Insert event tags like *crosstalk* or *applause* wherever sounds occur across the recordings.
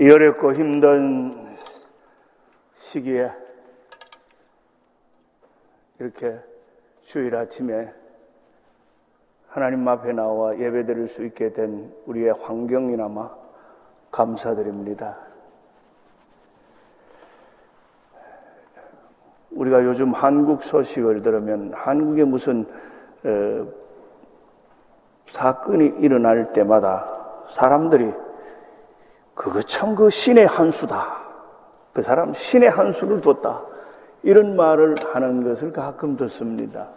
이 어렵고 힘든 시기에 이렇게 주일 아침에 하나님 앞에 나와 예배 드릴 수 있게 된 우리의 환경이나마 감사드립니다. 우리가 요즘 한국 소식을 들으면 한국에 무슨 어, 사건이 일어날 때마다 사람들이 그거 참 그 신의 한 수다. 그 사람 신의 한 수를 뒀다. 이런 말을 하는 것을 가끔 듣습니다.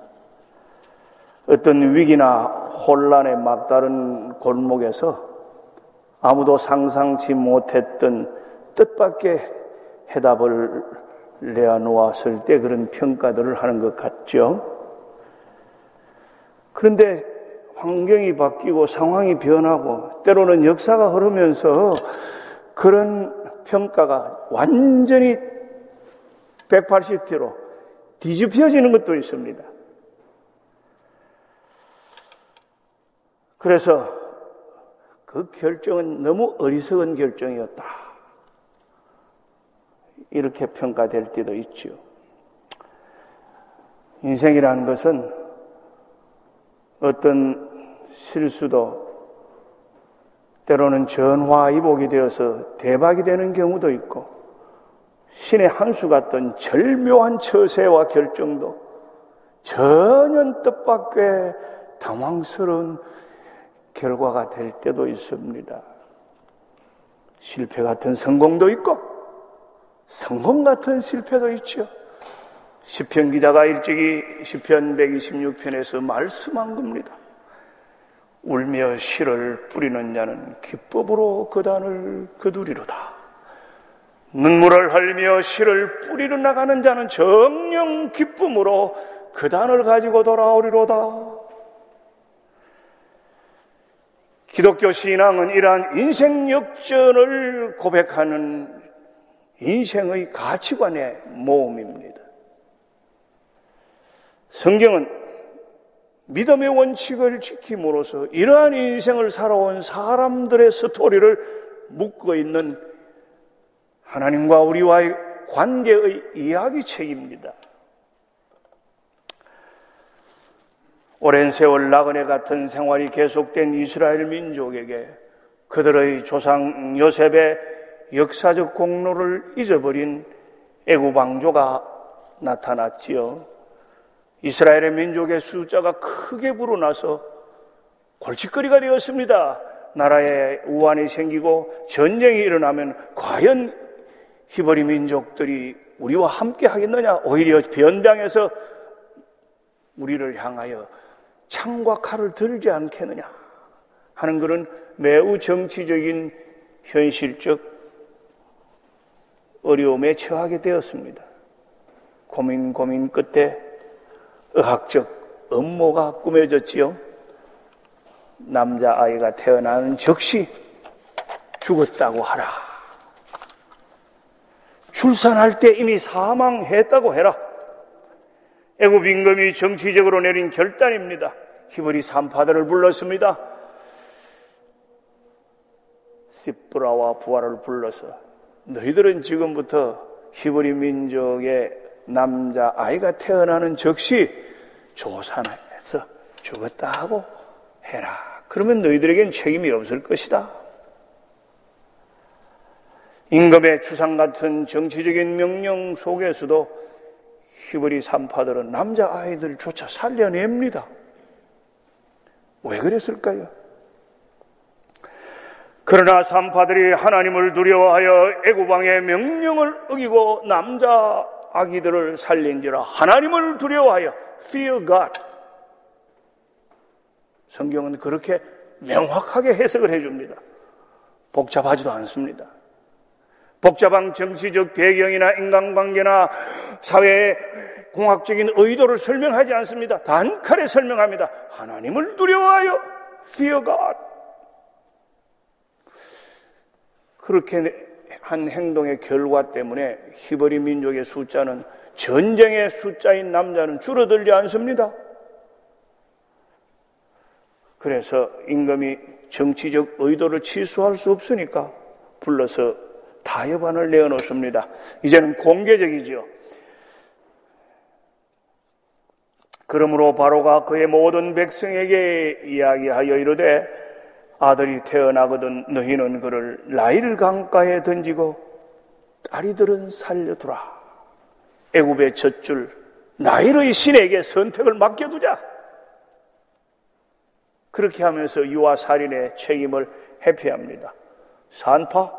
어떤 위기나 혼란에 막다른 골목에서 아무도 상상치 못했던 뜻밖의 해답을 내어놓았을 때 그런 평가들을 하는 것 같죠. 그런데 환경이 바뀌고 상황이 변하고 때로는 역사가 흐르면서 그런 평가가 완전히 180도로 뒤집혀지는 것도 있습니다. 그래서 그 결정은 너무 어리석은 결정이었다. 이렇게 평가될 때도 있죠. 인생이라는 것은 어떤 실수도 때로는 전화위복이 되어서 대박이 되는 경우도 있고 신의 한수 같던 절묘한 처세와 결정도 전혀 뜻밖의 당황스러운 결과가 될 때도 있습니다. 실패 같은 성공도 있고 성공 같은 실패도 있죠. 시편 기자가 일찍이 시편 126편에서 말씀한 겁니다. 울며 실을 뿌리는 자는 기법으로 그단을 거두리로다. 눈물을 흘리며 실을 뿌리러 나가는 자는 정령 기쁨으로 그단을 가지고 돌아오리로다. 기독교 신앙은 이러한 인생 역전을 고백하는 인생의 가치관의 모험입니다. 성경은 믿음의 원칙을 지킴으로써 이러한 인생을 살아온 사람들의 스토리를 묶고 있는 하나님과 우리와의 관계의 이야기책입니다. 오랜 세월 나그네 같은 생활이 계속된 이스라엘 민족에게 그들의 조상 요셉의 역사적 공로를 잊어버린 애굽 왕조가 나타났지요. 이스라엘의 민족의 숫자가 크게 불어나서 골칫거리가 되었습니다. 나라에 우환이 생기고 전쟁이 일어나면 과연 히브리 민족들이 우리와 함께 하겠느냐? 오히려 변방에서 우리를 향하여 창과 칼을 들지 않겠느냐 하는 그런 매우 정치적인 현실적 어려움에 처하게 되었습니다. 고민 고민 끝에 의학적 음모가 꾸며졌지요. 남자아이가 태어나는 즉시 죽었다고 하라. 출산할 때 이미 사망했다고 해라. 애굽 임금이 정치적으로 내린 결단입니다. 히브리 산파들을 불렀습니다. 시브라와 부하를 불러서 너희들은 지금부터 히브리 민족의 남자 아이가 태어나는 즉시 조산해서 죽었다 하고 해라. 그러면 너희들에겐 책임이 없을 것이다. 임금의 추상 같은 정치적인 명령 속에서도 히브리 산파들은 남자 아이들조차 살려냅니다. 왜 그랬을까요? 그러나 산파들이 하나님을 두려워하여 애구방의 명령을 어기고 남자 아기들을 살린지라 하나님을 두려워하여 fear God. 성경은 그렇게 명확하게 해석을 해줍니다. 복잡하지도 않습니다. 복잡한 정치적 배경이나 인간관계나 사회 공학적인 의도를 설명하지 않습니다. 단칼에 설명합니다. 하나님을 두려워하여 fear God. 그렇게 한 행동의 결과 때문에 히브리 민족의 숫자는 전쟁의 숫자인 남자는 줄어들지 않습니다. 그래서 임금이 정치적 의도를 취소할 수 없으니까 불러서 타협안을 내어놓습니다. 이제는 공개적이죠. 그러므로 바로가 그의 모든 백성에게 이야기하여 이르되 아들이 태어나거든 너희는 그를 나일 강가에 던지고 딸이들은 살려두라. 애굽의 젖줄 나일의 신에게 선택을 맡겨두자. 그렇게 하면서 유아 살인의 책임을 회피합니다. 산파,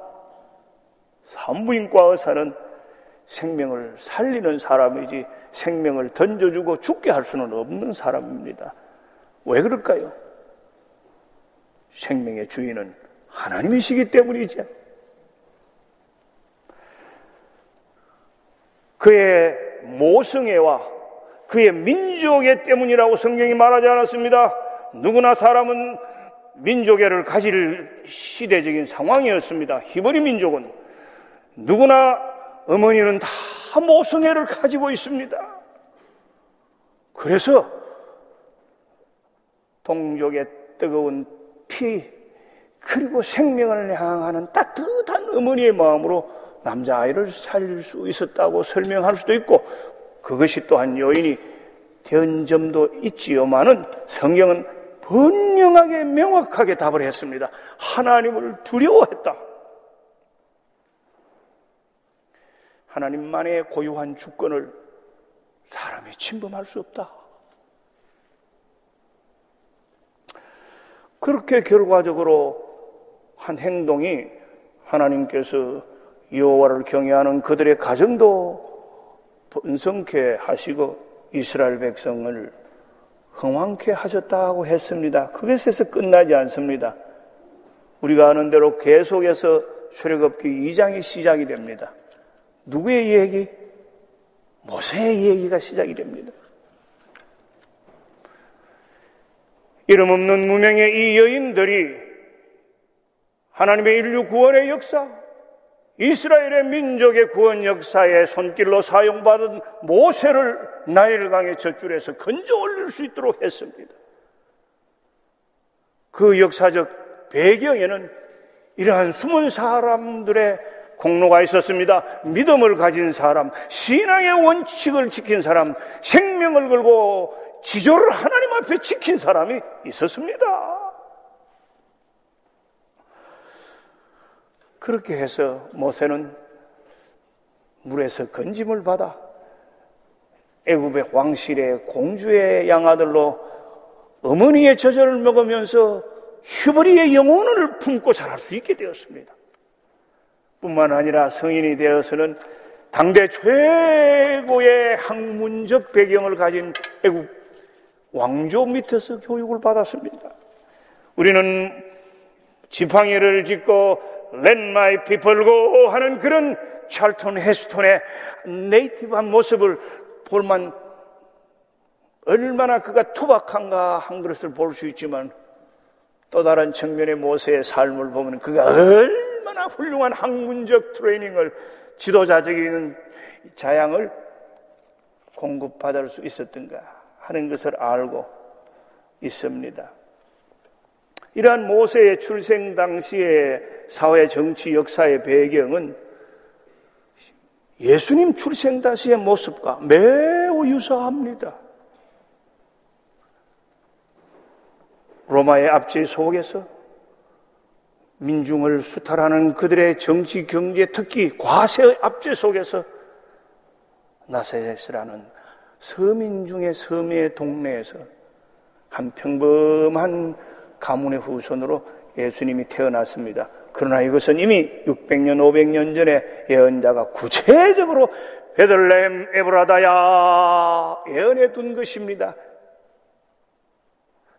산부인과 의사는 생명을 살리는 사람이지 생명을 던져주고 죽게 할 수는 없는 사람입니다. 왜 그럴까요? 생명의 주인은 하나님이시기 때문이죠. 그의 모성애와 그의 민족애 때문이라고 성경이 말하지 않았습니다. 누구나 사람은 민족애를 가질 시대적인 상황이었습니다. 히브리 민족은 누구나 어머니는 다 모성애를 가지고 있습니다. 그래서 동족의 뜨거운 피 그리고 생명을 향하는 따뜻한 어머니의 마음으로 남자아이를 살릴 수 있었다고 설명할 수도 있고 그것이 또한 요인이 된 점도 있지요만은 성경은 분명하게 명확하게 답을 했습니다. 하나님을 두려워했다. 하나님만의 고유한 주권을 사람이 침범할 수 없다. 그렇게 결과적으로 한 행동이 하나님께서 여호와를 경외하는 그들의 가정도 번성케 하시고 이스라엘 백성을 흥왕케 하셨다고 했습니다. 그것에서 끝나지 않습니다. 우리가 아는 대로 계속해서 출애굽기 2장이 시작이 됩니다. 누구의 얘기? 모세의 얘기가 시작이 됩니다. 이름 없는 무명의 이 여인들이 하나님의 인류 구원의 역사, 이스라엘의 민족의 구원 역사의 손길로 사용받은 모세를 나일강의 젖줄에서 건져 올릴 수 있도록 했습니다. 그 역사적 배경에는 이러한 숨은 사람들의 공로가 있었습니다. 믿음을 가진 사람, 신앙의 원칙을 지킨 사람, 생명을 걸고 지조를 하나님 앞에 지킨 사람이 있었습니다. 그렇게 해서 모세는 물에서 건짐을 받아 애굽의 왕실의 공주의 양아들로 어머니의 저절을 먹으면서 휴버리의 영혼을 품고 자랄 수 있게 되었습니다. 뿐만 아니라 성인이 되어서는 당대 최고의 학문적 배경을 가진 애국 왕조 밑에서 교육을 받았습니다. 우리는 지팡이를 짚고 Let my people go 하는 그런 찰톤 헤스톤의 네이티브한 모습을 볼만 얼마나 그가 투박한가 한 것을 볼 수 있지만 또 다른 측면의 모세의 삶을 보면 그가 얼마나 훌륭한 학문적 트레이닝을 지도자적인 자양을 공급받을 수 있었던가 하는 것을 알고 있습니다. 이러한 모세의 출생 당시의 사회 정치 역사의 배경은 예수님 출생 당시의 모습과 매우 유사합니다. 로마의 압제 속에서 민중을 수탈하는 그들의 정치, 경제, 특히 과세의 압제 속에서 나사렛이라는 서민 중의 서미의 동네에서 한 평범한 가문의 후손으로 예수님이 태어났습니다. 그러나 이것은 이미 600년, 500년 전에 예언자가 구체적으로 베들레헴 에브라다야 예언해 둔 것입니다.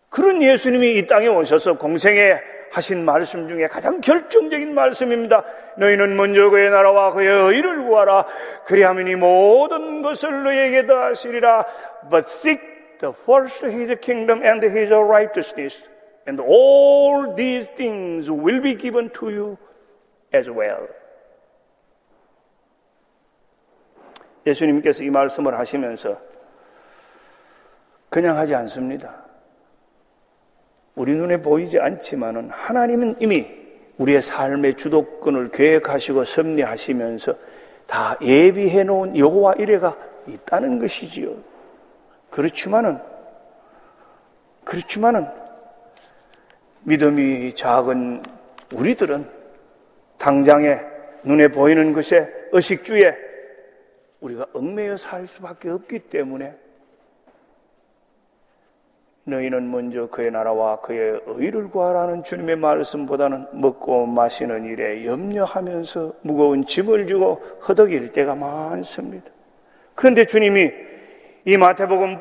그런 예수님이 이 땅에 오셔서 공생에 하신 말씀 중에 가장 결정적인 말씀입니다. 너희는 먼저 그의 나라와 그의 의를 구하라. 그리하면 이 모든 것을 너희에게 다 하시리라. But seek the first his kingdom and his righteousness. And all these things will be given to you as well. 예수님께서 이 말씀을 하시면서 그냥 하지 않습니다. 우리 눈에 보이지 않지만은 하나님은 이미 우리의 삶의 주도권을 계획하시고 섭리하시면서 다 예비해 놓은 여호와 이래가 있다는 것이지요. 그렇지만은 그렇지만은 믿음이 작은 우리들은 당장에 눈에 보이는 것에 의식주에 우리가 얽매여 살 수밖에 없기 때문에 너희는 먼저 그의 나라와 그의 의를 구하라는 주님의 말씀보다는 먹고 마시는 일에 염려하면서 무거운 짐을 주고 허덕일 때가 많습니다. 그런데 주님이 이 마태복음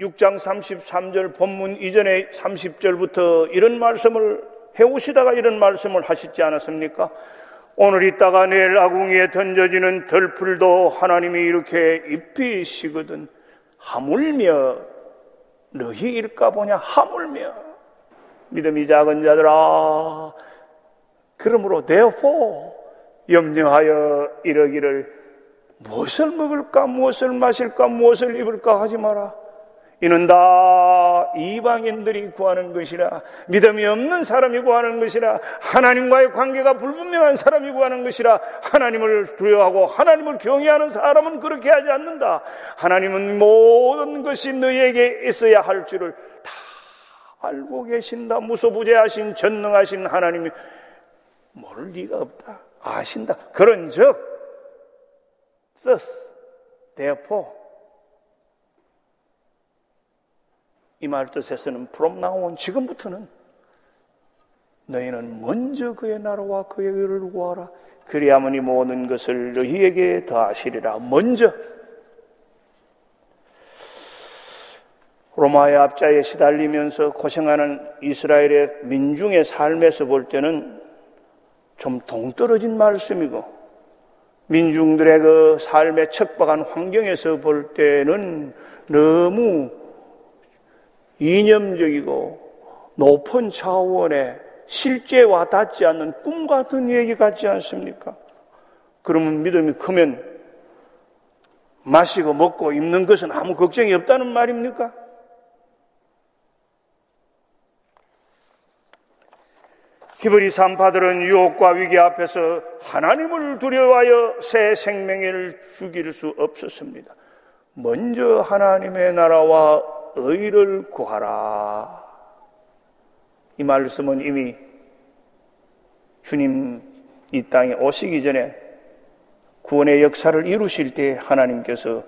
6장 33절 본문 이전에 30절부터 이런 말씀을 해오시다가 이런 말씀을 하시지 않았습니까? 오늘 있다가 내일 아궁이에 던져지는 덜풀도 하나님이 이렇게 입히시거든 하물며 너희일까 보냐 하물며 믿음이 작은 자들아 그러므로 therefore 염려하여 이러기를 무엇을 먹을까 무엇을 마실까 무엇을 입을까 하지 마라 이는 다 이방인들이 구하는 것이라 믿음이 없는 사람이 구하는 것이라 하나님과의 관계가 불분명한 사람이 구하는 것이라 하나님을 두려워하고 하나님을 경외하는 사람은 그렇게 하지 않는다. 하나님은 모든 것이 너희에게 있어야 할 줄을 다 알고 계신다. 무소부재하신 전능하신 하나님이 모를 리가 없다. 아신다. 그런즉 thus therefore 이 말 뜻에서는 from now on 지금부터는 너희는 먼저 그의 나라와 그의 의를 구하라. 그리하면 이 모든 것을 너희에게 더하시리라. 먼저 로마의 압자에 시달리면서 고생하는 이스라엘의 민중의 삶에서 볼 때는 좀 동떨어진 말씀이고 민중들의 그 삶의 척박한 환경에서 볼 때는 너무 이념적이고 높은 차원의 실제 와 닿지 않는 꿈 같은 얘기 같지 않습니까? 그러면 믿음이 크면 마시고 먹고 입는 것은 아무 걱정이 없다는 말입니까? 히브리 산파들은 유혹과 위기 앞에서 하나님을 두려워하여 새 생명을 죽일 수 없었습니다. 먼저 하나님의 나라와 의를 구하라. 이 말씀은 이미 주님 이 땅에 오시기 전에 구원의 역사를 이루실 때 하나님께서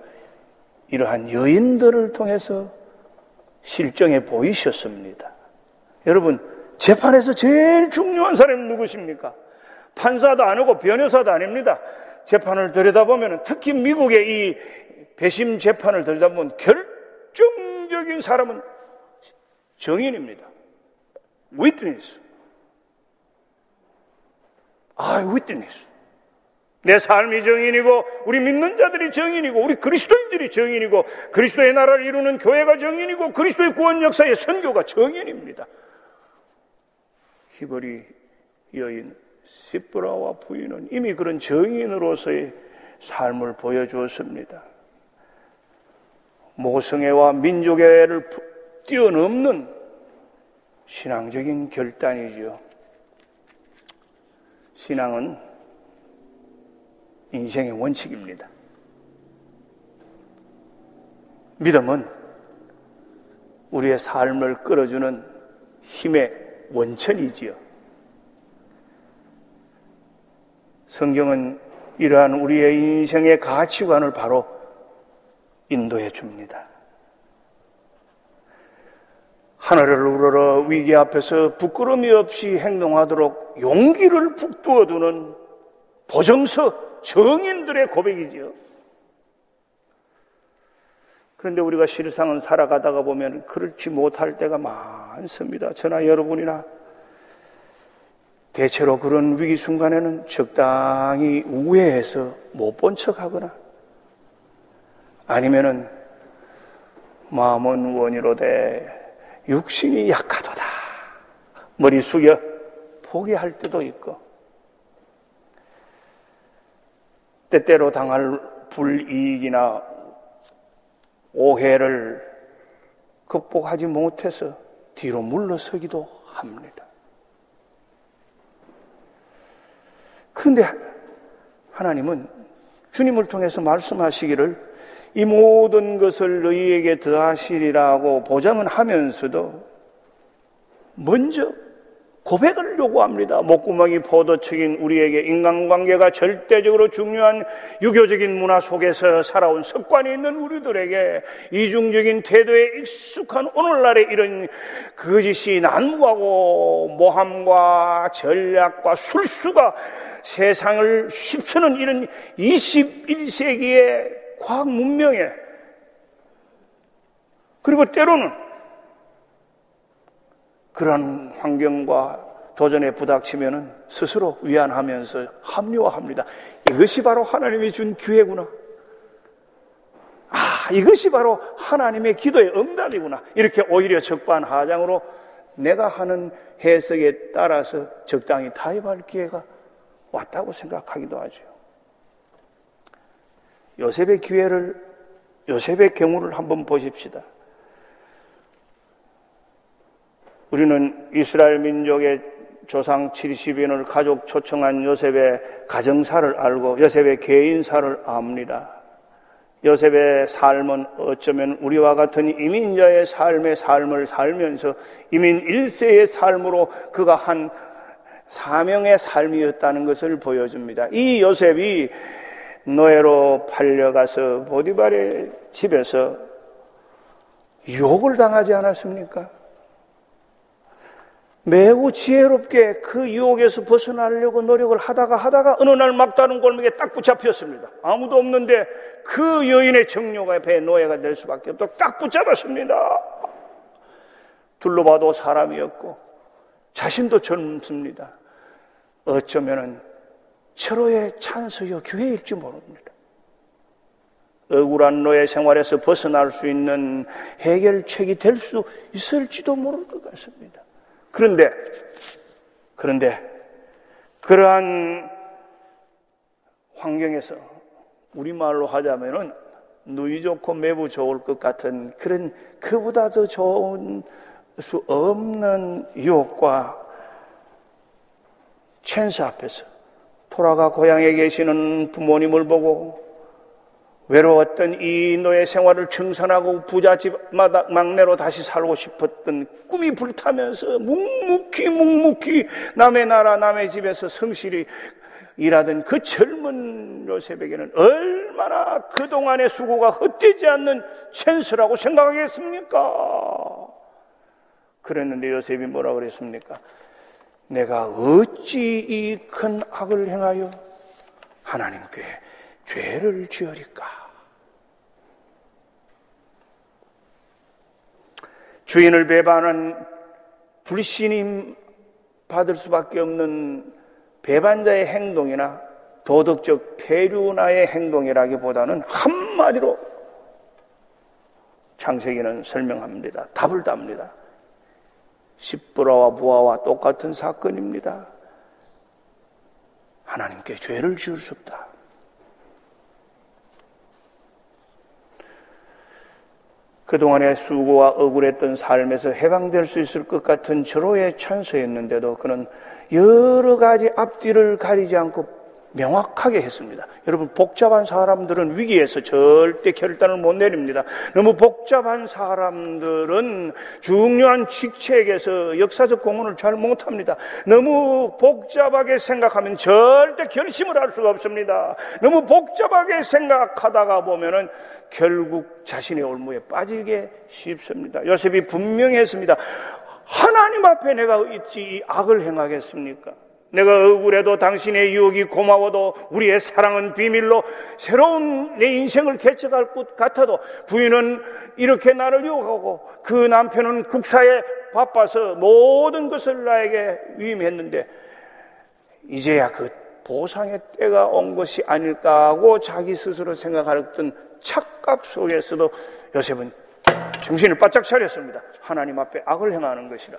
이러한 여인들을 통해서 실정해 보이셨습니다. 여러분, 재판에서 제일 중요한 사람이 누구십니까? 판사도 아니고 변호사도 아닙니다. 재판을 들여다보면 특히 미국의 이 배심 재판을 들여다보면 결 정 정상적인 사람은 정인입니다. witness. 아, witness. 내 삶이 정인이고 우리 믿는 자들이 정인이고 우리 그리스도인들이 정인이고 그리스도의 나라를 이루는 교회가 정인이고 그리스도의 구원 역사의 선교가 정인입니다. 히브리 여인 시브라와 부인은 이미 그런 정인으로서의 삶을 보여주었습니다. 모성애와 민족애를 뛰어넘는 신앙적인 결단이지요. 신앙은 인생의 원칙입니다. 믿음은 우리의 삶을 끌어주는 힘의 원천이지요. 성경은 이러한 우리의 인생의 가치관을 바로 인도해 줍니다. 하늘을 우러러 위기 앞에서 부끄러움이 없이 행동하도록 용기를 북두어 두는 보정서 정인들의 고백이지요. 그런데 우리가 실상은 살아가다가 보면 그렇지 못할 때가 많습니다. 저나 여러분이나 대체로 그런 위기 순간에는 적당히 우회해서 못 본 척 하거나 아니면은 마음은 원이로되 육신이 약하도다. 머리 숙여 포기할 때도 있고 때때로 당할 불이익이나 오해를 극복하지 못해서 뒤로 물러서기도 합니다. 그런데 하나님은 주님을 통해서 말씀하시기를 이 모든 것을 너희에게 더하시리라고 보장은 하면서도 먼저 고백을 요구합니다. 목구멍이 포도청인 우리에게 인간관계가 절대적으로 중요한 유교적인 문화 속에서 살아온 습관이 있는 우리들에게 이중적인 태도에 익숙한 오늘날의 이런 거짓이 난무하고 모함과 전략과 술수가 세상을 휩쓰는 이런 21세기의 과학 문명에 그리고 때로는 그런 환경과 도전에 부닥치면 스스로 위안하면서 합리화합니다. 이것이 바로 하나님이 준 기회구나. 아, 이것이 바로 하나님의 기도의 응답이구나. 이렇게 오히려 적반하장으로 내가 하는 해석에 따라서 적당히 타협할 기회가 왔다고 생각하기도 하죠. 요셉의 기회를, 요셉의 경우를 한번 보십시다. 우리는 이스라엘 민족의 조상 70인을 가족 초청한 요셉의 가정사를 알고 요셉의 개인사를 압니다. 요셉의 삶은 어쩌면 우리와 같은 이민자의 삶의 삶을 살면서 이민 1세의 삶으로 그가 한 사명의 삶이었다는 것을 보여줍니다. 이 요셉이 노예로 팔려가서 보디발의 집에서 유혹을 당하지 않았습니까? 매우 지혜롭게 그 유혹에서 벗어나려고 노력을 하다가 하다가 어느 날 막다른 골목에 딱 붙잡혔습니다. 아무도 없는데 그 여인의 정료가 배 노예가 될 수밖에 없도록 딱 붙잡았습니다. 둘러봐도 사람이었고 자신도 젊습니다. 어쩌면은 철호의 찬스요 기회일지 모릅니다. 억울한 노예 생활에서 벗어날 수 있는 해결책이 될 수 있을지도 모를 것 같습니다. 그런데, 그런데, 그러한 환경에서 우리말로 하자면은 누이 좋고 매부 좋을 것 같은 그런 그보다 더 좋은 수 없는 유혹과 천사 앞에서 돌아가 고향에 계시는 부모님을 보고 외로웠던 이 노예 생활을 청산하고 부잣집 막내로 다시 살고 싶었던 꿈이 불타면서 묵묵히 묵묵히 남의 나라 남의 집에서 성실히 일하던 그 젊은 요셉에게는 얼마나 그동안의 수고가 헛되지 않는 찬스라고 생각하겠습니까? 그랬는데 요셉이 뭐라 그랬습니까? 내가 어찌 이 큰 악을 행하여 하나님께 죄를 지으리까? 주인을 배반한 불신임 받을 수밖에 없는 배반자의 행동이나 도덕적 폐륜나의 행동이라기보다는 한마디로 창세기는 설명합니다. 답을 답니다. 십부라와 부하와 똑같은 사건입니다. 하나님께 죄를 지을 수 없다. 그동안의 수고와 억울했던 삶에서 해방될 수 있을 것 같은 절호의 찬스였는데도 그는 여러 가지 앞뒤를 가리지 않고 명확하게 했습니다. 여러분, 복잡한 사람들은 위기에서 절대 결단을 못 내립니다. 너무 복잡한 사람들은 중요한 직책에서 역사적 공헌을 잘 못합니다. 너무 복잡하게 생각하면 절대 결심을 할 수가 없습니다. 너무 복잡하게 생각하다가 보면은 결국 자신의 올무에 빠지게 쉽습니다. 요셉이 분명히 했습니다. 하나님 앞에 내가 있지 이 악을 행하겠습니까? 내가 억울해도 당신의 유혹이 고마워도 우리의 사랑은 비밀로 새로운 내 인생을 개척할 것 같아도 부인은 이렇게 나를 유혹하고 그 남편은 국사에 바빠서 모든 것을 나에게 위임했는데 이제야 그 보상의 때가 온 것이 아닐까 하고 자기 스스로 생각하던 착각 속에서도 요셉은 정신을 바짝 차렸습니다. 하나님 앞에 악을 행하는 것이라.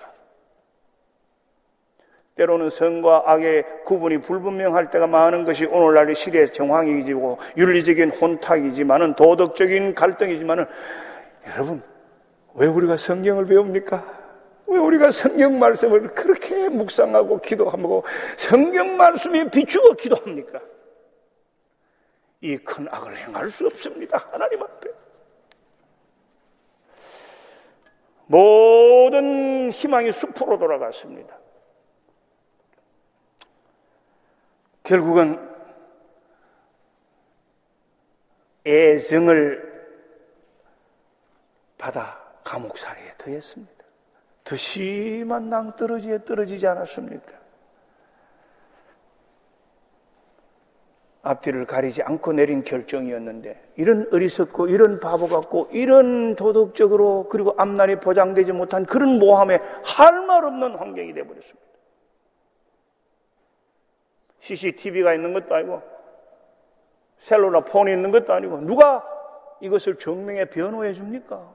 때로는 선과 악의 구분이 불분명할 때가 많은 것이 오늘날의 시대의 정황이지고 윤리적인 혼탁이지만은 도덕적인 갈등이지만은 여러분 왜 우리가 성경을 배웁니까? 왜 우리가 성경 말씀을 그렇게 묵상하고 기도하고 성경 말씀에 비추어 기도합니까? 이 큰 악을 행할 수 없습니다. 하나님 앞에. 모든 희망이 숲으로 돌아갔습니다. 결국은 애정을 받아 감옥살이에 더했습니다. 더 심한 낭떠러지에 떨어지지 않았습니까? 앞뒤를 가리지 않고 내린 결정이었는데 이런 어리석고 이런 바보 같고 이런 도덕적으로 그리고 앞날이 보장되지 못한 그런 모함에 할 말 없는 환경이 되어버렸습니다. CCTV가 있는 것도 아니고 셀룰라 폰이 있는 것도 아니고 누가 이것을 증명해 변호해 줍니까?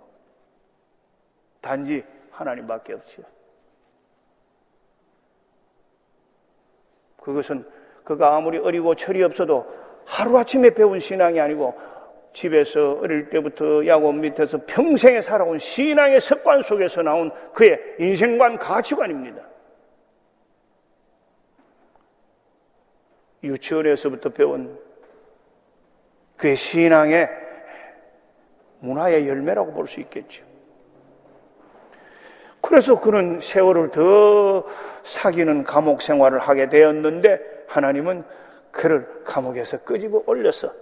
단지 하나님밖에 없지요. 그것은 그가 아무리 어리고 철이 없어도 하루아침에 배운 신앙이 아니고 집에서 어릴 때부터 야곱 밑에서 평생에 살아온 신앙의 습관 속에서 나온 그의 인생관 가치관입니다. 유치원에서부터 배운 그의 신앙의 문화의 열매라고 볼 수 있겠죠. 그래서 그는 세월을 더 사귀는 감옥 생활을 하게 되었는데 하나님은 그를 감옥에서 끄집어 올려서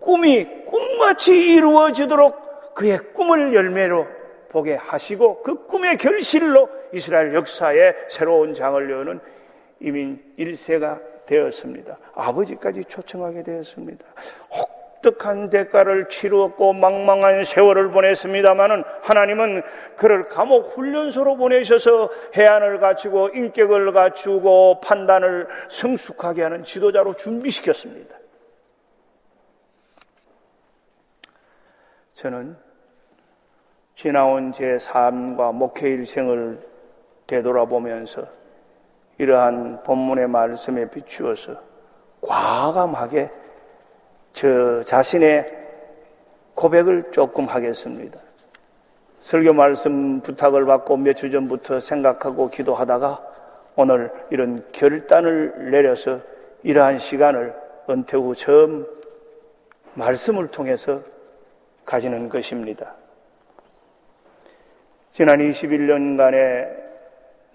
꿈이 꿈같이 이루어지도록 그의 꿈을 열매로 보게 하시고 그 꿈의 결실로 이스라엘 역사에 새로운 장을 여는 이민 1세가 되었습니다. 아버지까지 초청하게 되었습니다. 혹독한 대가를 치루었고 망망한 세월을 보냈습니다마는 하나님은 그를 감옥 훈련소로 보내셔서 해안을 갖추고 인격을 갖추고 판단을 성숙하게 하는 지도자로 준비시켰습니다. 저는 지나온 제 삶과 목회 일생을 되돌아보면서 이러한 본문의 말씀에 비추어서 과감하게 저 자신의 고백을 조금 하겠습니다. 설교 말씀 부탁을 받고 몇 주 전부터 생각하고 기도하다가 오늘 이런 결단을 내려서 이러한 시간을 은퇴 후 처음 말씀을 통해서 가지는 것입니다. 지난 21년간의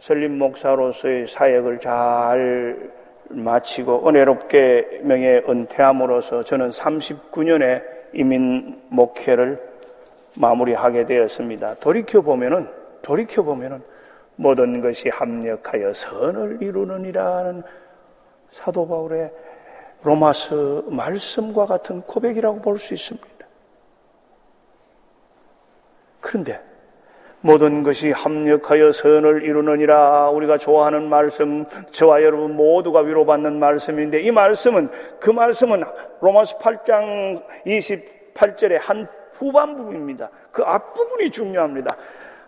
설립 목사로서의 사역을 잘 마치고 은혜롭게 명예 은퇴함으로써 저는 39년의 이민 목회를 마무리하게 되었습니다. 돌이켜 보면은 돌이켜 보면은 모든 것이 합력하여 선을 이루느니라는 사도 바울의 로마서 말씀과 같은 고백이라고 볼 수 있습니다. 그런데 모든 것이 합력하여 선을 이루느니라 우리가 좋아하는 말씀 저와 여러분 모두가 위로받는 말씀인데 이 말씀은 그 말씀은 로마서 8장 28절의 한 후반부입니다. 그 앞부분이 중요합니다.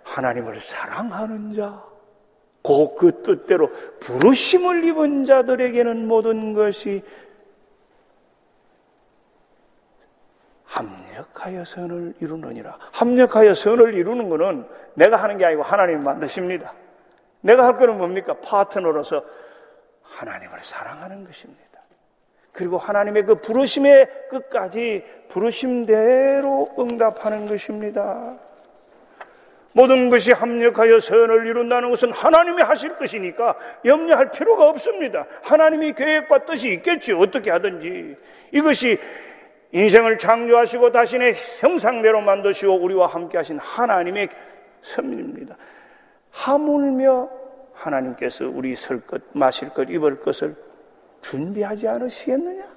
하나님을 사랑하는 자, 곧 그 뜻대로 부르심을 입은 자들에게는 모든 것이 합력하여 선을 이루느니라. 합력하여 선을 이루는 것은 내가 하는 게 아니고 하나님이 만드십니다. 내가 할 거는 뭡니까? 파트너로서 하나님을 사랑하는 것입니다. 그리고 하나님의 그 부르심의 끝까지 부르심대로 응답하는 것입니다. 모든 것이 합력하여 선을 이룬다는 것은 하나님이 하실 것이니까 염려할 필요가 없습니다. 하나님이 계획과 뜻이 있겠지. 어떻게 하든지. 이것이 인생을 창조하시고 자신의 형상대로 만드시고 우리와 함께 하신 하나님의 섭리입니다. 하물며 하나님께서 우리 설 것, 마실 것, 입을 것을 준비하지 않으시겠느냐?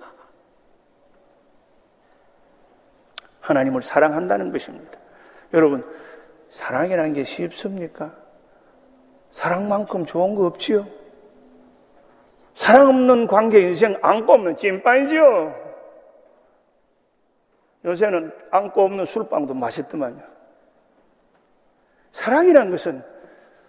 하나님을 사랑한다는 것입니다. 여러분, 사랑이라는 게 쉽습니까? 사랑만큼 좋은 거 없지요? 사랑 없는 관계 인생 안고 없는 찐빵이지요? 요새는 안고 없는 술빵도 맛있더만요. 사랑이란 것은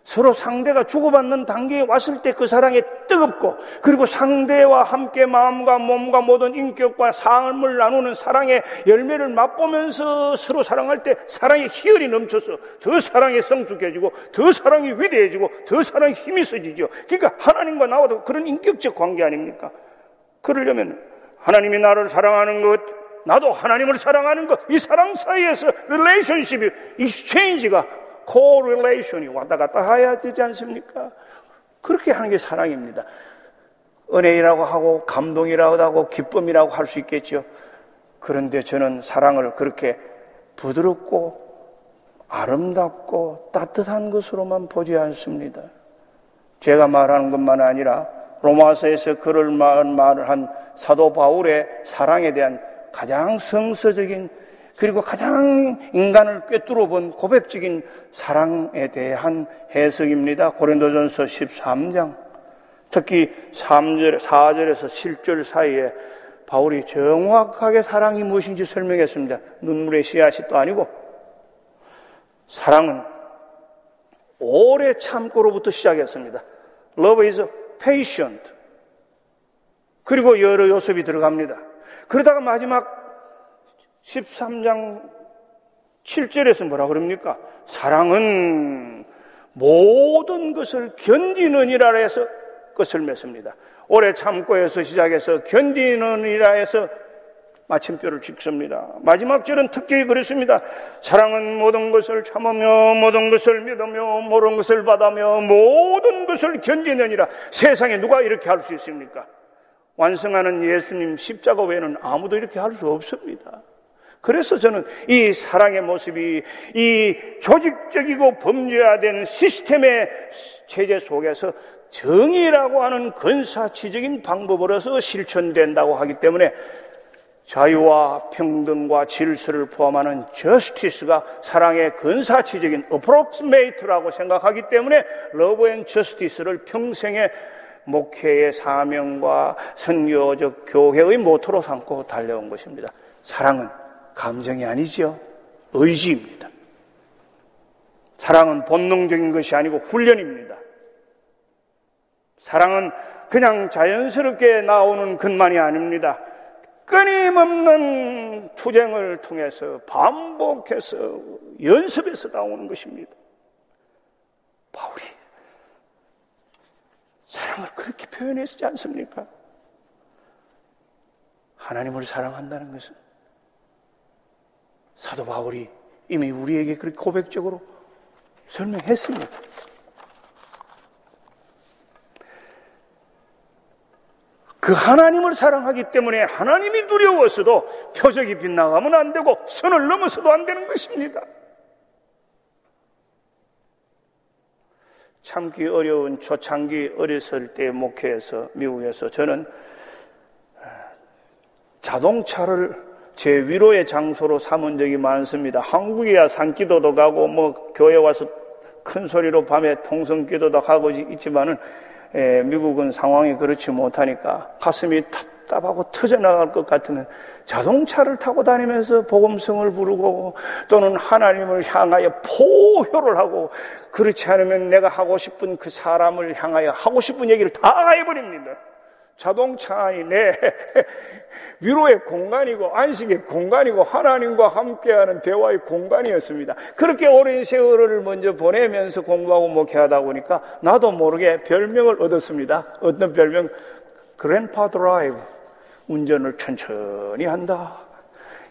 서로 상대가 주고받는 단계에 왔을 때 그 사랑이 뜨겁고 그리고 상대와 함께 마음과 몸과 모든 인격과 삶을 나누는 사랑의 열매를 맛보면서 서로 사랑할 때 사랑의 희열이 넘쳐서 더 사랑이 성숙해지고 더 사랑이 위대해지고 더 사랑이 힘이 있어지죠. 그러니까 하나님과 나와도 그런 인격적 관계 아닙니까? 그러려면 하나님이 나를 사랑하는 것, 나도 하나님을 사랑하는 것, 이 사랑 사이에서 relationship이, exchange가 correlation이 왔다 갔다 해야 되지 않습니까? 그렇게 하는 게 사랑입니다. 은혜이라고 하고 감동이라고 하고 기쁨이라고 할 수 있겠죠. 그런데 저는 사랑을 그렇게 부드럽고 아름답고 따뜻한 것으로만 보지 않습니다. 제가 말하는 것만 아니라 로마서에서 그를 말을 한 사도 바울의 사랑에 대한 가장 성서적인 그리고 가장 인간을 꿰뚫어 본 고백적인 사랑에 대한 해석입니다. 고린도전서 13장. 특히 3절, 4절에서 7절 사이에 바울이 정확하게 사랑이 무엇인지 설명했습니다. 눈물의 씨앗이 또 아니고 사랑은 오래 참고로부터 시작했습니다. Love is patient. 그리고 여러 요섭이 들어갑니다. 그러다가 마지막 13장 7절에서 뭐라 그럽니까? 사랑은 모든 것을 견디느니라 해서 끝을 맺습니다. 오래 참고해서 시작해서 견디느니라 해서 마침표를 찍습니다. 마지막 절은 특히 그렇습니다. 사랑은 모든 것을 참으며 모든 것을 믿으며 모든 것을 받으며 모든 것을 견디느니라. 세상에 누가 이렇게 할 수 있습니까? 완성하는 예수님 십자가 외에는 아무도 이렇게 할 수 없습니다. 그래서 저는 이 사랑의 모습이 이 조직적이고 범죄화된 시스템의 체제 속에서 정의라고 하는 근사치적인 방법으로서 실천된다고 하기 때문에 자유와 평등과 질서를 포함하는 justice가 사랑의 근사치적인 approximate라고 생각하기 때문에 love and justice를 평생의 목회의 사명과 선교적 교회의 모토로 삼고 달려온 것입니다. 사랑은 감정이 아니지요. 의지입니다. 사랑은 본능적인 것이 아니고 훈련입니다. 사랑은 그냥 자연스럽게 나오는 것만이 아닙니다. 끊임없는 투쟁을 통해서 반복해서 연습해서 나오는 것입니다. 바울이 사랑을 그렇게 표현했지 않습니까? 하나님을 사랑한다는 것은 사도 바울이 이미 우리에게 그렇게 고백적으로 설명했습니다. 그 하나님을 사랑하기 때문에 하나님이 두려웠어도 표적이 빗나가면 안 되고 선을 넘어서도 안 되는 것입니다. 참기 어려운 초창기 어렸을 때 목회에서 미국에서 저는 자동차를 제 위로의 장소로 삼은 적이 많습니다. 한국이야 산기도도 가고 뭐 교회 와서 큰 소리로 밤에 통성기도도 하고 있지만은 에, 미국은 상황이 그렇지 못하니까 가슴이 답 답하고 터져나갈 것 같으면 자동차를 타고 다니면서 복음성을 부르고 또는 하나님을 향하여 포효를 하고 그렇지 않으면 내가 하고 싶은 그 사람을 향하여 하고 싶은 얘기를 다 해버립니다. 자동차 안이 내 *laughs* 위로의 공간이고 안식의 공간이고 하나님과 함께하는 대화의 공간이었습니다. 그렇게 오랜 세월을 먼저 보내면서 공부하고 목회하다 보니까 나도 모르게 별명을 얻었습니다. 어떤 별명? 그랜파 드라이브. 운전을 천천히 한다.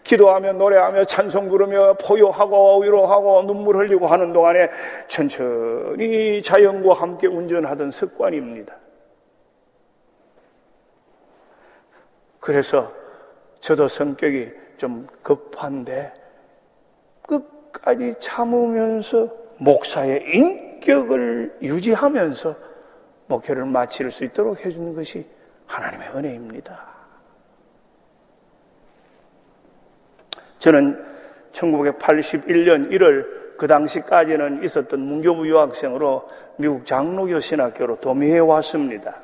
기도하며 노래하며 찬송 부르며 포효하고 위로하고 눈물 흘리고 하는 동안에 천천히 자연과 함께 운전하던 습관입니다. 그래서 저도 성격이 좀 급한데 끝까지 참으면서 목사의 인격을 유지하면서 목회를 마칠 수 있도록 해주는 것이 하나님의 은혜입니다. 저는 1981년 1월 그 당시까지는 있었던 문교부 유학생으로 미국 장로교 신학교로 도미해 왔습니다.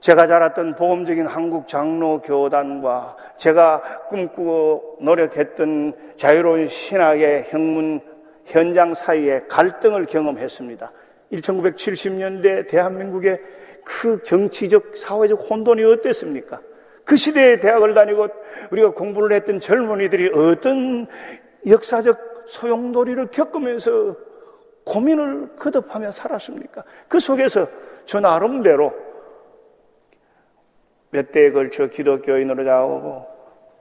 제가 자랐던 보험적인 한국 장로 교단과 제가 꿈꾸고 노력했던 자유로운 신학의 형문 현장 사이에 갈등을 경험했습니다. 1970년대 대한민국의 그 정치적, 사회적 혼돈이 어땠습니까? 그 시대에 대학을 다니고 우리가 공부를 했던 젊은이들이 어떤 역사적 소용돌이를 겪으면서 고민을 거듭하며 살았습니까? 그 속에서 저 나름대로 몇 대에 걸쳐 기독교인으로 자고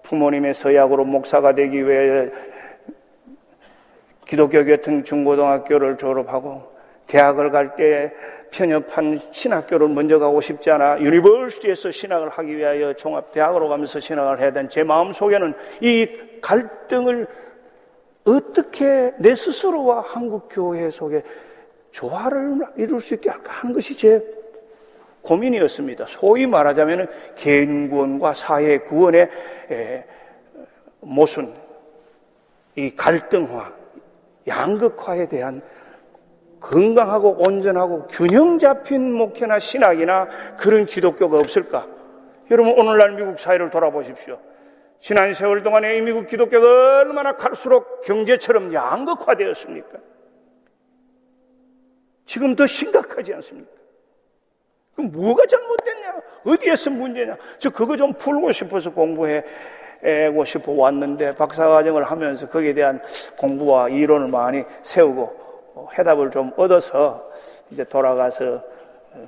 부모님의 서약으로 목사가 되기 위해 기독교 계통 중고등학교를 졸업하고 대학을 갈 때 편협한 신학교를 먼저 가고 싶지 않아 university에서 신학을 하기 위하여 종합대학으로 가면서 신학을 해야 된 제 마음 속에는 이 갈등을 어떻게 내 스스로와 한국 교회 속에 조화를 이룰 수 있게 할까 하는 것이 제 고민이었습니다. 소위 말하자면 개인 구원과 사회 구원의 모순, 이 갈등화, 양극화에 대한 건강하고 온전하고 균형 잡힌 목회나 신학이나 그런 기독교가 없을까? 여러분 오늘날 미국 사회를 돌아보십시오. 지난 세월 동안에 이 미국 기독교가 얼마나 갈수록 경제처럼 양극화되었습니까? 지금 더 심각하지 않습니까? 그럼 뭐가 잘못됐냐? 어디에서 문제냐? 저 그거 좀 풀고 싶어서 공부해 고 싶어 왔는데 박사과정을 하면서 거기에 대한 공부와 이론을 많이 세우고 해답을 좀 얻어서 이제 돌아가서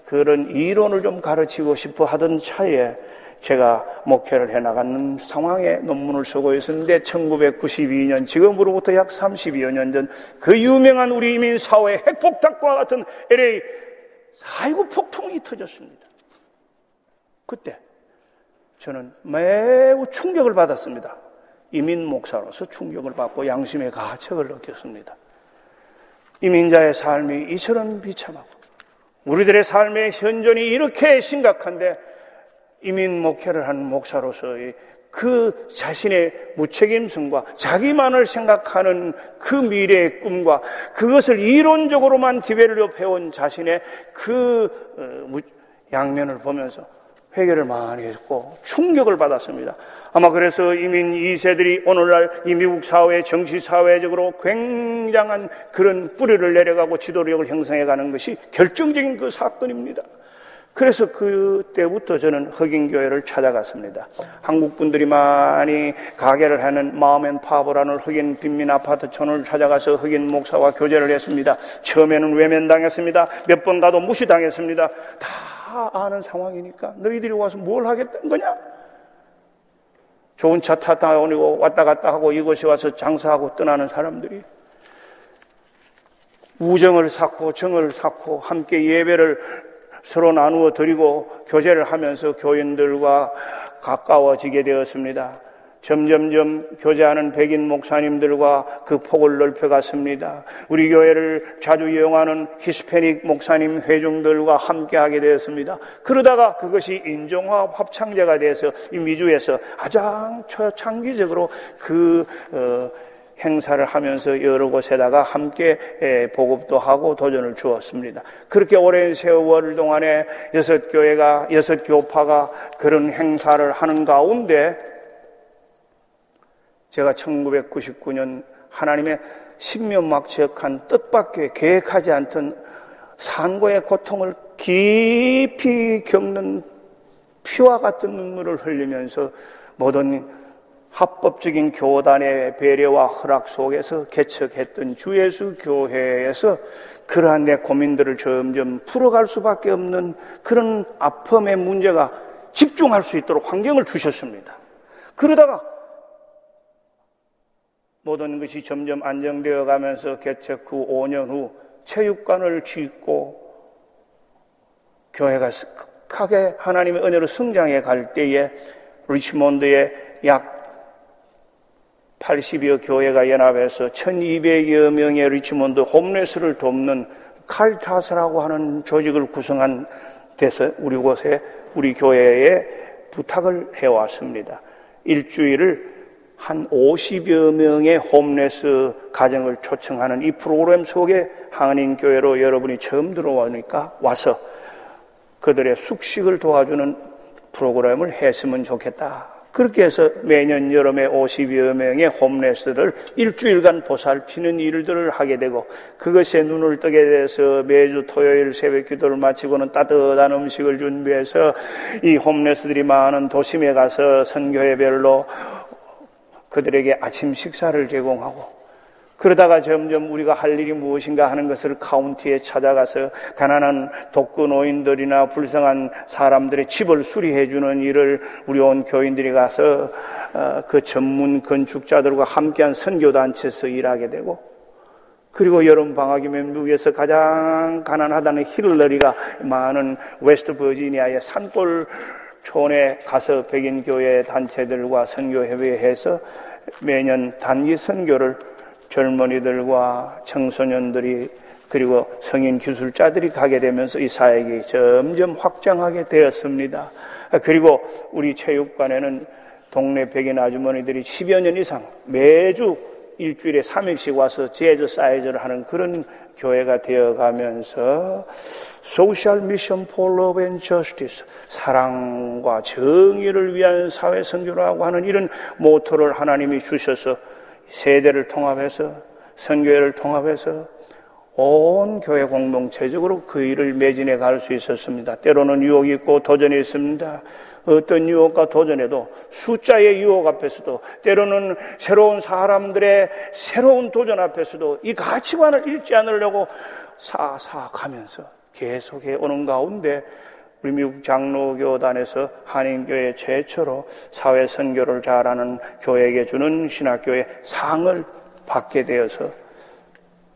그런 이론을 좀 가르치고 싶어 하던 차에 제가 목회를 해나가는 상황에 논문을 쓰고 있었는데 1992년 지금으로부터 약 32여 년 전 그 유명한 우리 이민 사회 핵폭탄과 같은 LA 사이구 폭통이 터졌습니다. 그때 저는 매우 충격을 받았습니다. 이민 목사로서 충격을 받고 양심의 가책을 느꼈습니다. 이민자의 삶이 이처럼 비참하고 우리들의 삶의 현존이 이렇게 심각한데 이민 목회를 한 목사로서의 그 자신의 무책임성과 자기만을 생각하는 그 미래의 꿈과 그것을 이론적으로만 디벨롭 해온 자신의 그 어, 양면을 보면서 회개를 많이 했고 충격을 받았습니다. 아마 그래서 이민 2세들이 오늘날 이 미국 사회, 정치 사회적으로 굉장한 그런 뿌리를 내려가고 지도력을 형성해 가는 것이 결정적인 그 사건입니다. 그래서 그때부터 저는 흑인교회를 찾아갔습니다. 한국 분들이 많이 가게를 하는 마음앤 파버라는 흑인 빈민 아파트촌을 찾아가서 흑인 목사와 교제를 했습니다. 처음에는 외면당했습니다. 몇 번 가도 무시당했습니다. 다 아는 상황이니까 너희들이 와서 뭘 하겠다는 거냐? 좋은 차 타다 오고 왔다 갔다 하고 이곳에 와서 장사하고 떠나는 사람들이 우정을 쌓고 정을 쌓고 함께 예배를 서로 나누어 드리고 교제를 하면서 교인들과 가까워지게 되었습니다. 점점점 교제하는 백인 목사님들과 그 폭을 넓혀갔습니다. 우리 교회를 자주 이용하는 히스패닉 목사님 회중들과 함께하게 되었습니다. 그러다가 그것이 인종화 합창제가 돼서 이 미주에서 가장 초창기적으로 그 어, 행사를 하면서 여러 곳에다가 함께 보급도 하고 도전을 주었습니다. 그렇게 오랜 세월 동안에 여섯 교회가, 여섯 교파가 그런 행사를 하는 가운데 제가 1999년 하나님의 신면막 지역한 뜻밖의 계획하지 않던 산고의 고통을 깊이 겪는 피와 같은 눈물을 흘리면서 모든 합법적인 교단의 배려와 허락 속에서 개척했던 주 예수 교회에서 그러한 내 고민들을 점점 풀어갈 수밖에 없는 그런 아픔의 문제가 집중할 수 있도록 환경을 주셨습니다. 그러다가 모든 것이 점점 안정되어 가면서 개척 후 5년 후 체육관을 짓고 교회가 크게 하나님의 은혜로 성장해 갈 때에 리치몬드의 약 80여 교회가 연합해서 1200여 명의 리치몬드 homeless를 돕는 칼타스라고 하는 조직을 구성한 데서 우리 곳에 우리 교회에 부탁을 해왔습니다. 일주일을 한 50여 명의 homeless 가정을 초청하는 이 프로그램 속에 한인교회로 여러분이 처음 들어오니까 와서 그들의 숙식을 도와주는 프로그램을 했으면 좋겠다. 그렇게 해서 매년 여름에 50여 명의 홈레스를 일주일간 보살피는 일들을 하게 되고 그것에 눈을 뜨게 돼서 매주 토요일 새벽 기도를 마치고는 따뜻한 음식을 준비해서 이 홈레스들이 많은 도심에 가서 선교회별로 그들에게 아침 식사를 제공하고 그러다가 점점 우리가 할 일이 무엇인가 하는 것을 카운티에 찾아가서 가난한 독거 노인들이나 불쌍한 사람들의 집을 수리해 주는 일을 우리 온 교인들이 가서 어, 그 전문 건축자들과 함께한 선교 단체에서 일하게 되고 그리고 여름 방학이면 미국에서 가장 가난하다는 힐러리가 많은 웨스트 버지니아의 산골 촌에 가서 백인 교회 단체들과 선교협의회에서 매년 단기 선교를 젊은이들과 청소년들이 그리고 성인 기술자들이 가게 되면서 이 사역이 점점 확장하게 되었습니다. 그리고 우리 체육관에는 동네 백인 아주머니들이 10여 년 이상 매주 일주일에 3일씩 와서 재즈 사이즈를 하는 그런 교회가 되어 가면서 소셜 미션 for love and justice 사랑과 정의를 위한 사회 선교라고 하는 이런 모토를 하나님이 주셔서 세대를 통합해서 선교회를 통합해서 온 교회 공동체적으로 그 일을 매진해 갈 수 있었습니다. 때로는 유혹이 있고 도전이 있습니다. 어떤 유혹과 도전에도 숫자의 유혹 앞에서도 때로는 새로운 사람들의 새로운 도전 앞에서도 이 가치관을 잃지 않으려고 사사가면서 계속해 오는 가운데 우리 미국 장로교단에서 한인교회 최초로 사회 선교를 잘하는 교회에게 주는 신학교의 상을 받게 되어서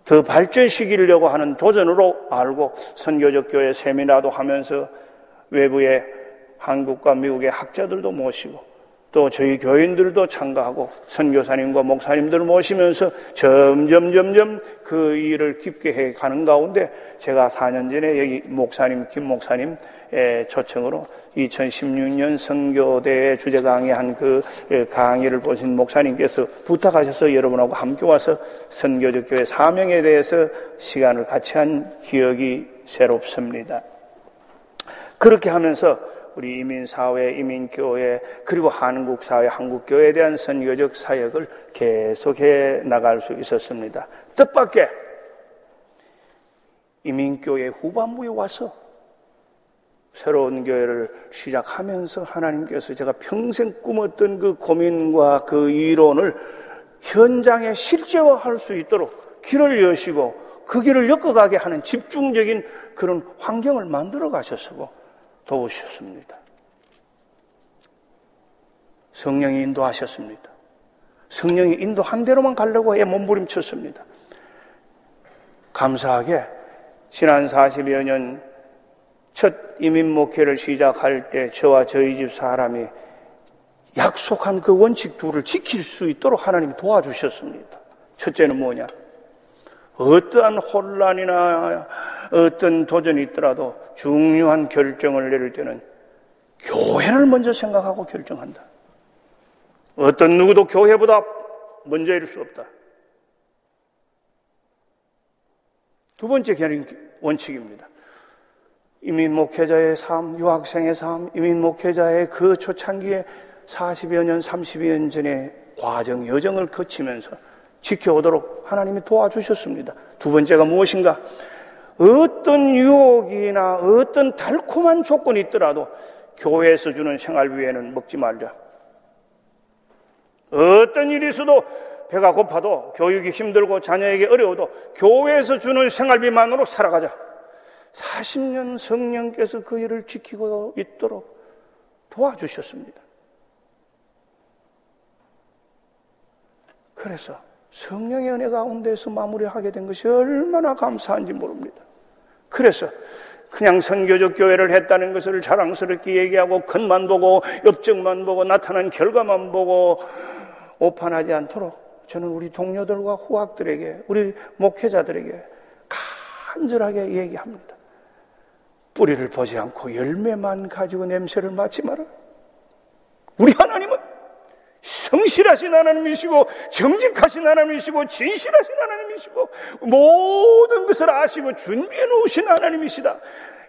더 발전시키려고 하는 도전으로 알고 선교적 교회 세미나도 하면서 외부의 한국과 미국의 학자들도 모시고 또 저희 교인들도 참가하고 선교사님과 목사님들을 모시면서 점점 점점 그 일을 깊게 해 가는 가운데 제가 4년 전에 여기 목사님 김 목사님 초청으로 2016년 선교대 주제 강의한 그 강의를 보신 목사님께서 부탁하셔서 여러분하고 함께 와서 선교적 교회 사명에 대해서 시간을 같이 한 기억이 새롭습니다. 그렇게 하면서 우리 이민사회, 이민교회, 그리고 한국사회, 한국교회에 대한 선교적 사역을 계속해 나갈 수 있었습니다. 뜻밖의 이민교회 후반부에 와서 새로운 교회를 시작하면서 하나님께서 제가 평생 꿈었던 그 고민과 그 이론을 현장에 실제화할 수 있도록 길을 여시고 그 길을 엮어가게 하는 집중적인 그런 환경을 만들어 가셨고 도우셨습니다. 성령이 인도하셨습니다. 성령이 인도한 대로만 가려고 해 몸부림쳤습니다. 감사하게 지난 40여 년 첫 이민 목회를 시작할 때 저와 저희 집 사람이 약속한 그 원칙 둘을 지킬 수 있도록 하나님 도와주셨습니다. 첫째는 뭐냐? 어떠한 혼란이나 어떤 도전이 있더라도 중요한 결정을 내릴 때는 교회를 먼저 생각하고 결정한다. 어떤 누구도 교회보다 먼저 이룰 수 없다. 두 번째 원칙입니다. 이민 목회자의 삶, 유학생의 삶, 이민 목회자의 그 초창기에 40여 년, 30여 년 전의 과정, 여정을 거치면서 지켜오도록 하나님이 도와주셨습니다. 두 번째가 무엇인가? 어떤 유혹이나 어떤 달콤한 조건이 있더라도 교회에서 주는 생활비에는 먹지 말자. 어떤 일이 있어도 배가 고파도 교육이 힘들고 자녀에게 어려워도 교회에서 주는 생활비만으로 살아가자. 40년 성령께서 그 일을 지키고 있도록 도와주셨습니다. 그래서 성령의 은혜 가운데서 마무리하게 된 것이 얼마나 감사한지 모릅니다. 그래서 그냥 선교적 교회를 했다는 것을 자랑스럽게 얘기하고 큰만 보고 업적만 보고 나타난 결과만 보고 오판하지 않도록 저는 우리 동료들과 후학들에게 우리 목회자들에게 간절하게 얘기합니다. 뿌리를 보지 않고 열매만 가지고 냄새를 맡지 마라. 우리 하나님은 성실하신 하나님이시고 정직하신 하나님이시고 진실하신 하나님이시고 모든 것을 아시고 준비해 놓으신 하나님이시다.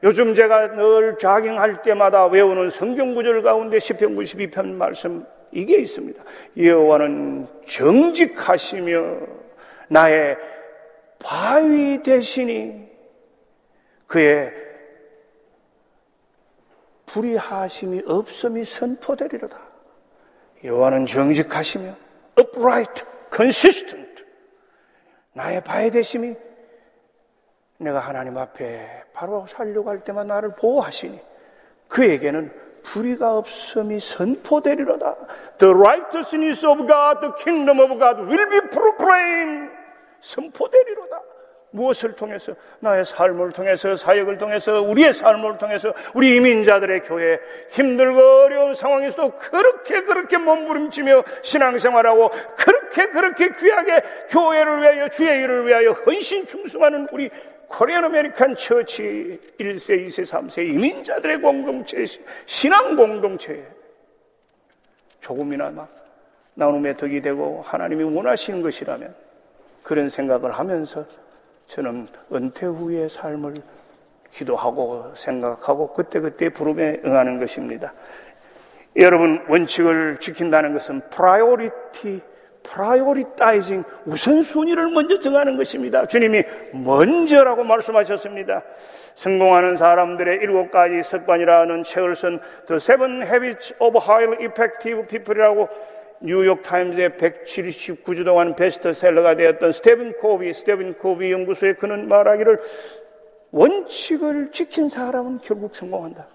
요즘 제가 늘 자경할 때마다 외우는 성경 구절 가운데 10편 92편 말씀 이게 있습니다. 여호와는 정직하시며 나의 바위 대신이 그의 불의하심이 없음이 선포되리로다. 여호와는 정직하시며 upright, consistent. 나의 바위 대심이 내가 하나님 앞에 바로 살려고 할 때만 나를 보호하시니 그에게는 불의가 없음이 선포되리로다. The righteousness of God, the kingdom of God will be proclaimed. 선포되리로다. 무엇을 통해서? 나의 삶을 통해서, 사역을 통해서, 우리의 삶을 통해서, 우리 이민자들의 교회, 힘들고 어려운 상황에서도 그렇게 그렇게 몸부림치며 신앙생활하고, 그렇게 그렇게 귀하게 교회를 위하여, 주의 일을 위하여 헌신 충성하는 우리 Korean American church 1세, 2세, 3세 이민자들의 공동체, 신앙 공동체 조금이나마 나눔의 덕이 되고 하나님이 원하시는 것이라면 그런 생각을 하면서 저는 은퇴 후의 삶을 기도하고 생각하고 그때그때 부름에 응하는 것입니다. 여러분 원칙을 지킨다는 것은 priority prioritizing 우선순위를 먼저 정하는 것입니다. 주님이 먼저라고 말씀하셨습니다. 성공하는 사람들의 일곱 가지 습관이라는 책을 쓴 The Seven Habits of Highly Effective People이라고 뉴욕 타임즈의 179주 동안 베스트셀러가 되었던 스테븐 코비, 스테븐 코비 연구소에 그는 말하기를 원칙을 지킨 사람은 결국 성공한다.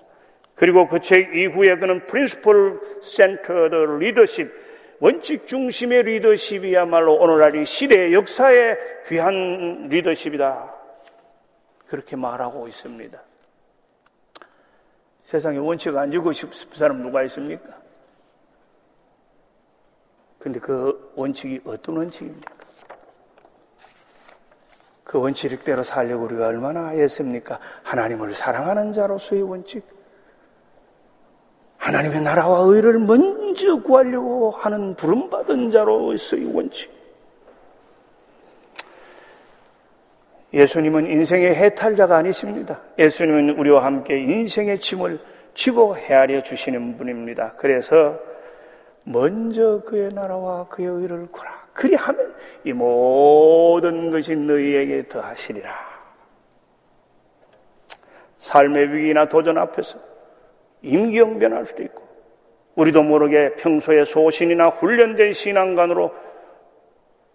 그리고 그 책 이후에 그는 Principle Centered Leadership, 원칙 중심의 리더십이야말로 오늘날 이 시대의 역사의 귀한 리더십이다. 그렇게 말하고 있습니다. 세상에 원칙 안 지고 싶은 사람 누가 있습니까? 근데 그 원칙이 어떤 원칙입니까? 그 원칙대로 살려고 우리가 얼마나 애씁니까? 하나님을 사랑하는 자로서의 원칙. 하나님의 나라와 의를 먼저 구하려고 하는 부름받은 자로서의 원칙. 예수님은 인생의 해탈자가 아니십니다. 예수님은 우리와 함께 인생의 짐을 지고 헤아려 주시는 분입니다. 그래서 먼저 그의 나라와 그의 의를 구라. 그리하면 이 모든 것이 너희에게 더하시리라. 삶의 위기나 도전 앞에서 임기응변할 수도 있고 우리도 모르게 평소에 소신이나 훈련된 신앙관으로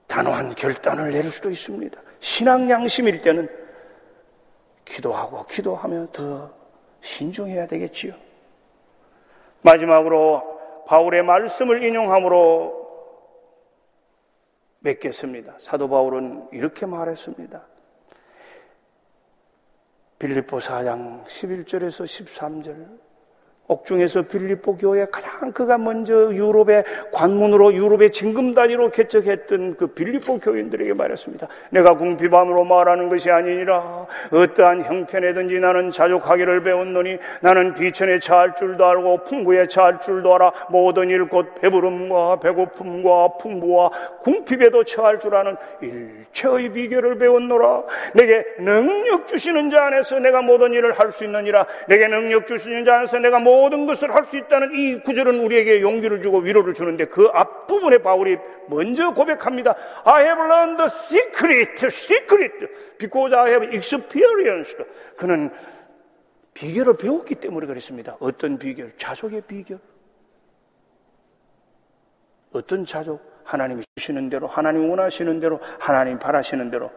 단호한 결단을 내릴 수도 있습니다. 신앙 양심일 때는 기도하고 기도하며 더 신중해야 되겠지요. 마지막으로 바울의 말씀을 인용함으로 맺겠습니다. 사도 바울은 이렇게 말했습니다. 빌립보 4장 11절에서 13절 옥중에서 빌립보 교회 가장 그가 먼저 유럽의 관문으로 유럽의 징금단위로 개척했던 그 빌립보 교인들에게 말했습니다. 내가 궁핍함으로 말하는 것이 아니니라. 어떠한 형편에든지 나는 자족하기를 배웠노니 나는 비천에 처할 줄도 알고 풍부에 처할 줄도 알아 모든 일 곧 배부름과 배고픔과 풍부와 궁핍에도 처할 줄 아는 일체의 비결을 배웠노라. 내게 능력 주시는 자 안에서 내가 모든 일을 할 수 있느니라. 내게 능력 주시는 자 안에서 내가 모든 모든 것을 할 수 있다는 이 구절은 우리에게 용기를 주고 위로를 주는데 그 앞부분에 바울이 먼저 고백합니다. I have learned the secret, secret, because I have experienced. 그는 비결을 배웠기 때문에 그랬습니다. 어떤 비결? 자족의 비결. 어떤 자족? 하나님이 주시는 대로, 하나님 원하시는 대로, 하나님 바라시는 대로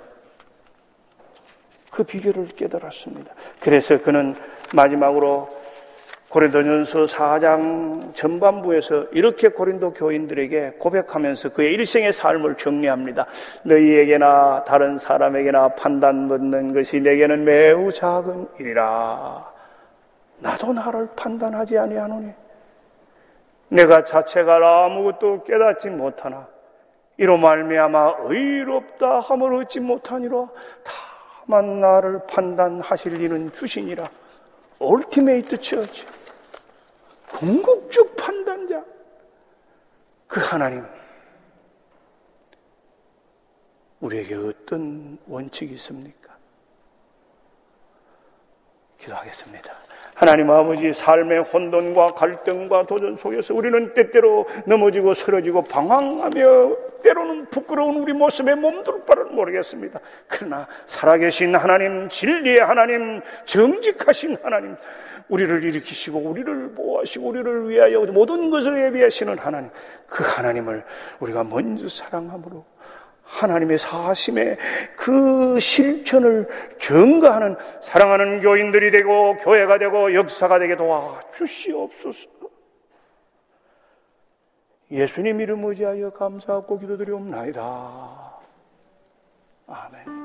그 비결을 깨달았습니다. 그래서 그는 마지막으로 고린도전서 4장 전반부에서 이렇게 고린도 교인들에게 고백하면서 그의 일생의 삶을 정리합니다. 너희에게나 다른 사람에게나 판단 묻는 것이 내게는 매우 작은 일이라. 나도 나를 판단하지 아니하노니 내가 자책할 아무것도 깨닫지 못하나 이로 말미암아 의롭다 함을 얻지 못하니라 다만 나를 판단하실 이는 주시니라. ultimate judge 궁극적 판단자, 그 하나님, 우리에게 어떤 원칙이 있습니까? 기도하겠습니다. 하나님 아버지 삶의 혼돈과 갈등과 도전 속에서 우리는 때때로 넘어지고 쓰러지고 방황하며 때로는 부끄러운 우리 모습에 몸둘 바를 모르겠습니다. 그러나 살아계신 하나님, 진리의 하나님, 정직하신 하나님, 우리를 일으키시고 우리를 보호하시고 우리를 위하여 모든 것을 예비하시는 하나님, 그 하나님을 우리가 먼저 사랑함으로 하나님의 사심의 그 실천을 증거하는 사랑하는 교인들이 되고 교회가 되고 역사가 되게 도와 주시옵소서. 예수님 이름 의지하여 감사하고 기도드리옵나이다. 아멘.